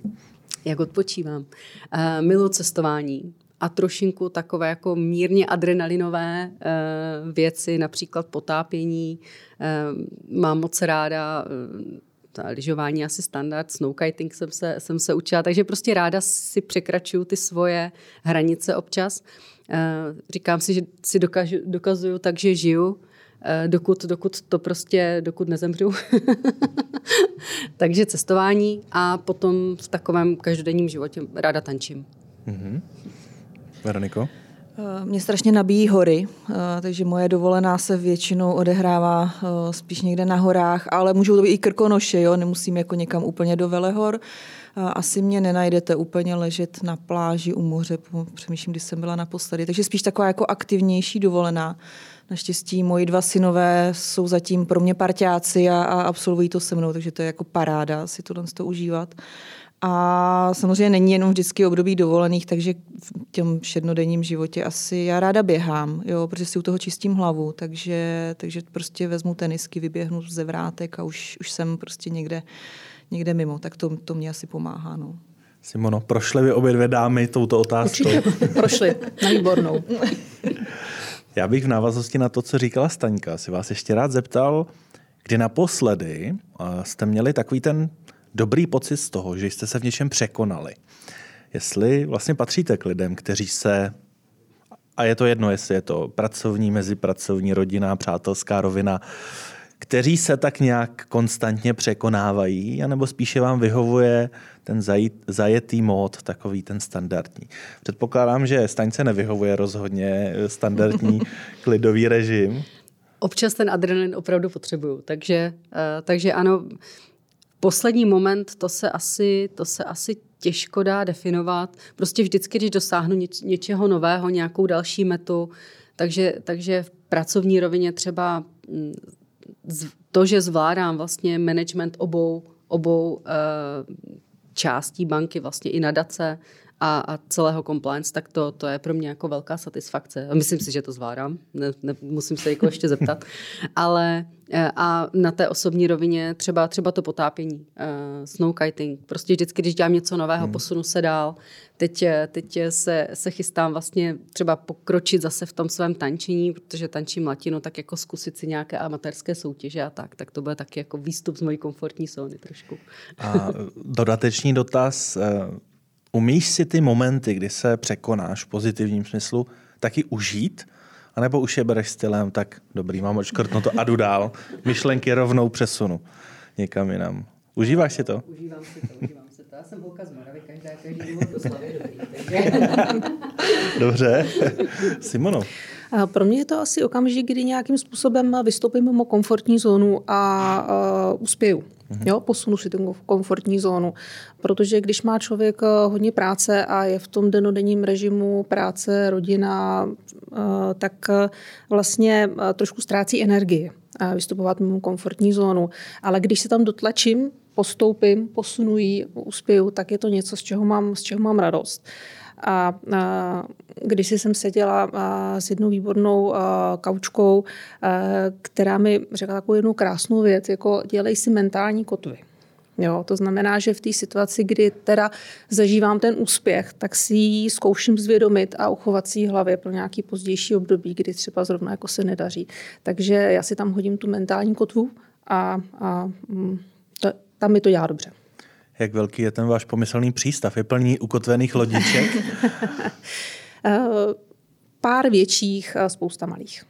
Jak odpočívám? Uh, miluji cestování a trošinku takové jako mírně adrenalinové eh, věci, například potápění. Eh, mám moc ráda eh, lyžování asi standard, snowkiting jsem se, jsem se učila, takže prostě ráda si překračuju ty svoje hranice občas. Říkám si, že si dokažu, dokazuju tak, že žiju, dokud, dokud to prostě, dokud nezemřu. takže cestování a potom v takovém každodenním životě ráda tančím. Mm-hmm. Veroniko? Eh, mě strašně nabíjí hory, eh, takže moje dovolená se většinou odehrává eh, spíš někde na horách, ale můžou to být i krkonoše, jo? nemusím jako někam úplně do Velehor. Asi mě nenajdete úplně ležet na pláži u moře, přemýšlím, kdy jsem byla naposledy. Takže spíš taková jako aktivnější dovolená. Naštěstí moji dva synové jsou zatím pro mě parťáci a, a absolvují to se mnou, takže to je jako paráda si tohle to užívat. A samozřejmě není jenom vždycky období dovolených, takže v těm všednodenním životě asi já ráda běhám, jo, protože si u toho čistím hlavu, takže, takže prostě vezmu tenisky, vyběhnu ze vrátek a už, už jsem prostě někde, někde mimo, tak to, to mě asi pomáhá. No. Simono, prošly vy obě dvě dámy touto otázkou? Určitě, prošly, na výbornou. Já bych v návaznosti na to, co říkala Staňka, si vás ještě rád zeptal, kdy naposledy jste měli takový ten dobrý pocit z toho, že jste se v něčem překonali. Jestli vlastně patříte k lidem, kteří se, a je to jedno, jestli je to pracovní, mezipracovní, rodina, přátelská rovina, kteří se tak nějak konstantně překonávají, anebo spíše vám vyhovuje ten zajetý mód, takový ten standardní. Předpokládám, že staňce nevyhovuje rozhodně standardní klidový režim. Občas ten adrenalin opravdu potřebuju, takže, eh, takže ano, poslední moment, to se asi, to se asi těžko dá definovat. Prostě vždycky, když dosáhnu něč, něčeho nového, nějakou další metu, takže, takže v pracovní rovině třeba mm, to, že zvládám vlastně management obou, obou uh, částí banky, vlastně i nadace a, a celého compliance, tak to, to je pro mě jako velká satisfakce. A myslím si, že to zvládám, ne, ne, musím se jako ještě zeptat. Ale eh, a na té osobní rovině třeba, třeba to potápění, uh, snow kiting. Prostě vždycky, když dělám něco nového, hmm. posunu se dál. Teď, teď se, se chystám vlastně třeba pokročit zase v tom svém tančení, protože tančím latinu, tak jako zkusit si nějaké amatérské soutěže a tak. Tak to bude taky jako výstup z mojí komfortní zóny trošku. A dodatečný dotaz. Umíš si ty momenty, kdy se překonáš v pozitivním smyslu, taky užít? A nebo už je bereš stylem, tak dobrý, mám odškrtnuto a jdu dál. Myšlenky rovnou přesunu někam jinam. Užíváš si to? Užívám si to, užívám si to. Já jsem holka z Moravy, každá, každý důvod do slavy dobrý. Takže... Dobře. Simono. Pro mě je to asi okamžik, kdy nějakým způsobem vystoupím mimo komfortní zónu a uh, uspěju. Mhm. Jo, posunu si tu komfortní zónu. Protože když má člověk eh, hodně práce a je v tom denodenním režimu práce, rodina, eh, tak vlastně trošku ztrácí energii vystupovat mimo komfortní zónu. Ale když se tam dotlačím, postoupím, posunuji, uspěju, tak je to něco, z čeho mám, z čeho mám radost. A, a když jsem seděla a, s jednou výbornou a, kaučkou, a, která mi řekla takovou jednu krásnou věc, jako dělej si mentální kotvy. Jo, to znamená, že v té situaci, kdy teda zažívám ten úspěch, tak si ji zkouším zvědomit a uchovat si ji hlavě pro nějaký pozdější období, kdy třeba zrovna jako se nedaří. Takže já si tam hodím tu mentální kotvu a, a mm, to, tam mi to dělá dobře jak velký je ten váš pomyslný přístav? Je plný ukotvených lodiček? Eh, pár větších, spousta malých.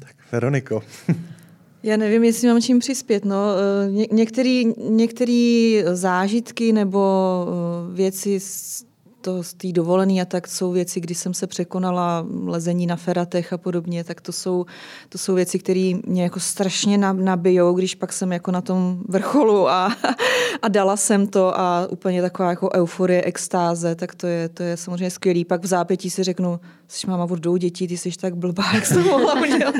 Tak Veroniko. Já nevím, jestli mám čím přispět. No. Eh, ně- některé zážitky nebo eh, věci to z té dovolený a tak jsou věci, kdy jsem se překonala lezení na feratech a podobně, tak to jsou, to jsou věci, které mě jako strašně nabijou, když pak jsem jako na tom vrcholu a, a dala jsem to a úplně taková jako euforie, extáze, tak to je, to je samozřejmě skvělý. Pak v zápětí si řeknu, jsi máma od dvou dětí, ty jsi tak blbá, jak to mohla udělat.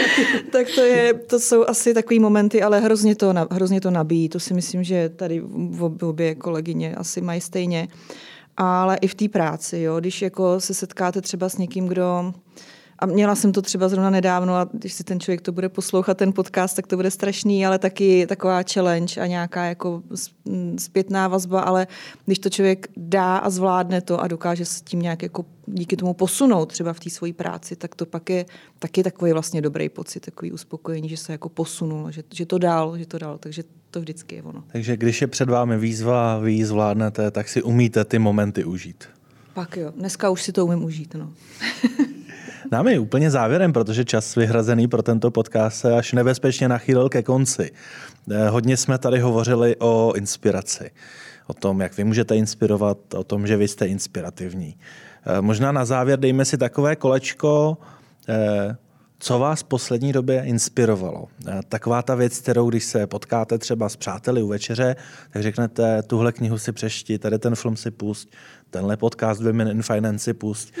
tak to, je, to jsou asi takový momenty, ale hrozně to, hrozně to nabíjí. To si myslím, že tady obě kolegyně asi mají stejně ale i v té práci, jo, když jako se setkáte třeba s někým, kdo a měla jsem to třeba zrovna nedávno a když si ten člověk to bude poslouchat, ten podcast, tak to bude strašný, ale taky taková challenge a nějaká jako zpětná vazba, ale když to člověk dá a zvládne to a dokáže s tím nějak jako díky tomu posunout třeba v té své práci, tak to pak je taky takový vlastně dobrý pocit, takový uspokojení, že se jako posunul, že, že to dál, že to dál, takže to vždycky je ono. Takže když je před vámi výzva a vy ji zvládnete, tak si umíte ty momenty užít. Pak jo, dneska už si to umím užít, no. Námi úplně závěrem, protože čas vyhrazený pro tento podcast se až nebezpečně nachýlil ke konci. Eh, hodně jsme tady hovořili o inspiraci, o tom, jak vy můžete inspirovat, o tom, že vy jste inspirativní. Eh, možná na závěr dejme si takové kolečko, eh, co vás v poslední době inspirovalo? Taková ta věc, kterou když se potkáte třeba s přáteli u večeře, tak řeknete, tuhle knihu si přešti, tady ten film si pust, tenhle podcast Women in Finance si pust.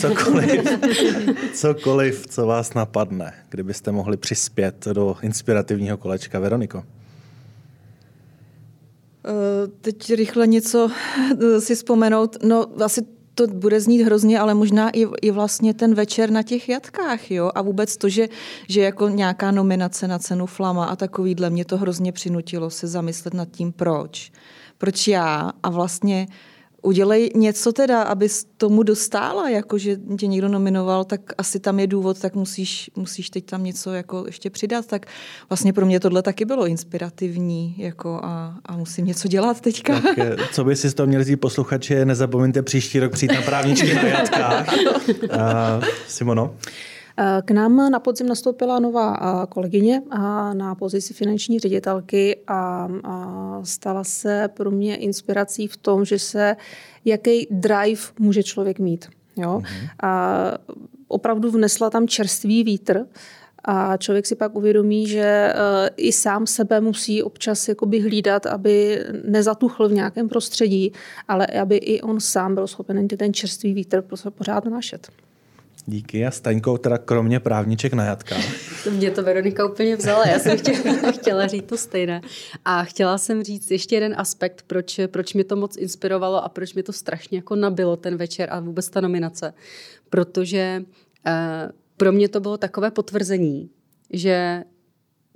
Cokoliv, cokoliv, co vás napadne, kdybyste mohli přispět do inspirativního kolečka. Veroniko. Eh, teď rychle něco si vzpomenout. No, asi to bude znít hrozně, ale možná i, i vlastně ten večer na těch jatkách, jo, a vůbec to, že, že jako nějaká nominace na cenu Flama a takovýhle, mě to hrozně přinutilo se zamyslet nad tím, proč. Proč já a vlastně udělej něco teda, aby tomu dostála, jako že tě někdo nominoval, tak asi tam je důvod, tak musíš, musíš teď tam něco jako ještě přidat. Tak vlastně pro mě tohle taky bylo inspirativní jako a, a musím něco dělat teďka. Tak, eh, co by si z toho měli říct posluchači, nezapomeňte příští rok přijít na právničky na jatkách. Uh, Simono? Eh, k nám na podzim nastoupila nová eh, kolegyně na pozici finanční ředitelky a stala se pro mě inspirací v tom, že se jaký drive může člověk mít. Jo? Mm-hmm. A opravdu vnesla tam čerstvý vítr, a člověk si pak uvědomí, že eh, i sám sebe musí občas jakoby hlídat, aby nezatuchl v nějakém prostředí, ale aby i on sám byl schopen ten čerstvý vítr pořád našet. Díky. A Staňkou teda kromě právniček na jatkách. Mě to Veronika úplně vzala, já jsem chtěla, chtěla říct to stejné. A chtěla jsem říct ještě jeden aspekt, proč, proč mě to moc inspirovalo a proč mě to strašně jako nabilo ten večer a vůbec ta nominace. Protože eh, pro mě to bylo takové potvrzení, že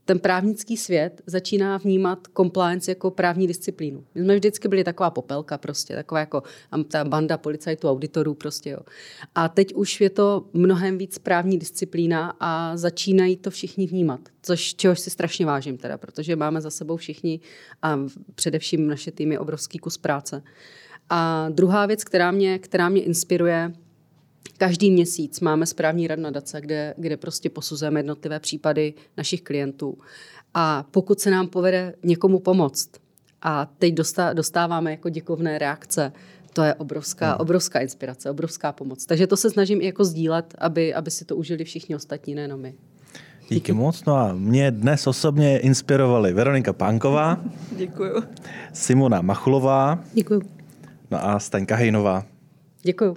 ten právnický svět začíná vnímat compliance jako právní disciplínu. My jsme vždycky byli taková popelka prostě, taková jako ta banda policajtů, auditorů prostě, jo. A teď už je to mnohem víc právní disciplína a začínají to všichni vnímat, což čehož si strašně vážím teda, protože máme za sebou všichni a především naše týmy obrovský kus práce. A druhá věc, která mě, která mě inspiruje, Každý měsíc máme správní rad nadace, kde, kde prostě posuzujeme jednotlivé případy našich klientů. A pokud se nám povede někomu pomoct, a teď dostáváme jako děkovné reakce, to je obrovská, hmm. obrovská inspirace, obrovská pomoc. Takže to se snažím i jako sdílet, aby, aby si to užili všichni ostatní, nejenom my. Díky moc. No a mě dnes osobně inspirovali Veronika Pánková. Děkuju. Simona Machulová. Děkuju. No a Staňka Hejnová. Děkuju.